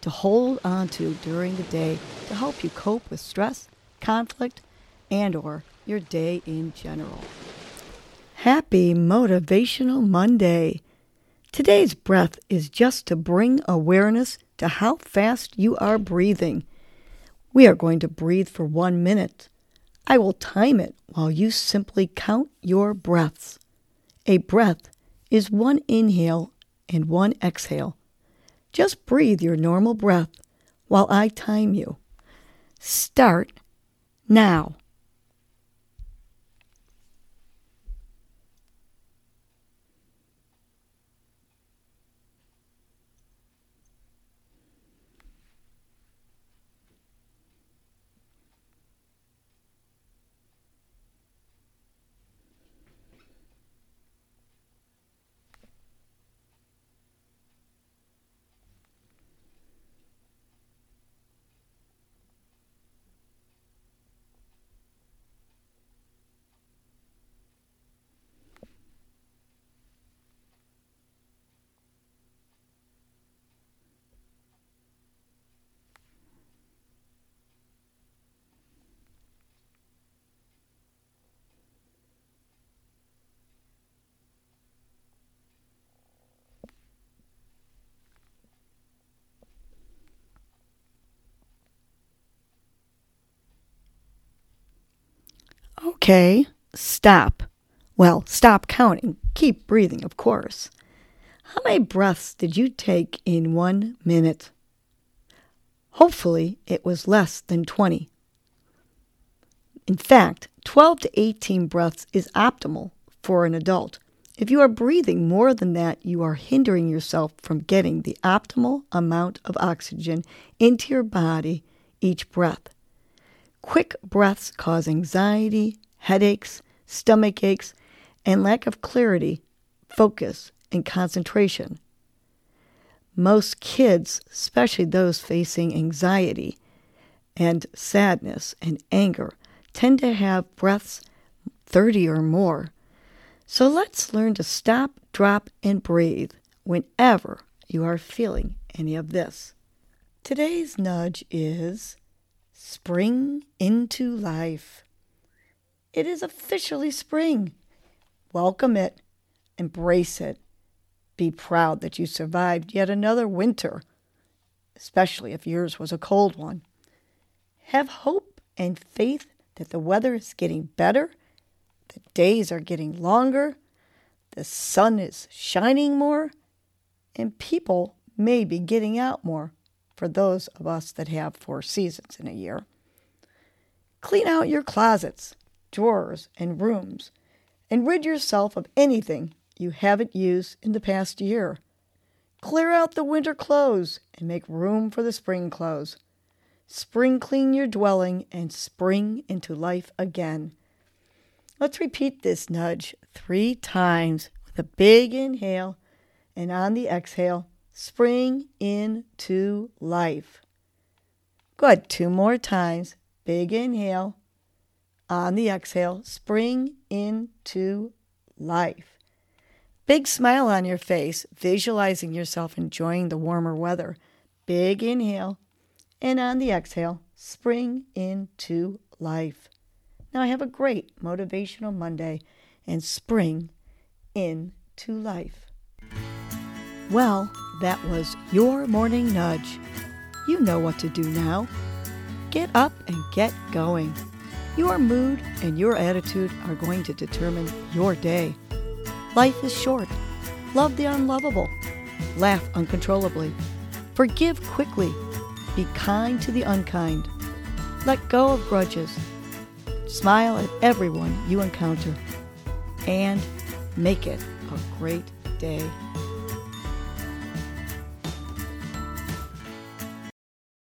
to hold on to during the day to help you cope with stress, conflict, and or your day in general. Happy Motivational Monday. Today's breath is just to bring awareness to how fast you are breathing. We are going to breathe for one minute. I will time it while you simply count your breaths. A breath is one inhale and one exhale. Just breathe your normal breath while I time you. Start now. Okay, stop. Well, stop counting. Keep breathing, of course. How many breaths did you take in one minute? Hopefully, it was less than 20. In fact, 12 to 18 breaths is optimal for an adult. If you are breathing more than that, you are hindering yourself from getting the optimal amount of oxygen into your body each breath. Quick breaths cause anxiety, headaches, stomach aches, and lack of clarity, focus, and concentration. Most kids, especially those facing anxiety and sadness and anger, tend to have breaths 30 or more. So let's learn to stop, drop, and breathe whenever you are feeling any of this. Today's nudge is Spring into life. It is officially spring. Welcome it, embrace it. Be proud that you survived yet another winter, especially if yours was a cold one. Have hope and faith that the weather is getting better, the days are getting longer, the sun is shining more, and people may be getting out more for those of us that have four seasons in a year. Clean out your closets, drawers, and rooms, and rid yourself of anything you haven't used in the past year. Clear out the winter clothes and make room for the spring clothes. Spring clean your dwelling and spring into life again. Let's repeat this nudge three times with a big inhale and on the exhale, spring into life. Good. Two more times. Big inhale. Uh, on the exhale, spring into life. Big smile on your face, visualizing yourself enjoying the warmer weather. Big inhale. And on the exhale, spring into life. Now, I have a great motivational Monday and spring into life. Well, that was your morning nudge. You know what to do now. Get up and get going. Your mood and your attitude are going to determine your day. Life is short. Love the unlovable. Laugh uncontrollably. Forgive quickly. Be kind to the unkind. Let go of grudges. Smile at everyone you encounter. And make it a great day.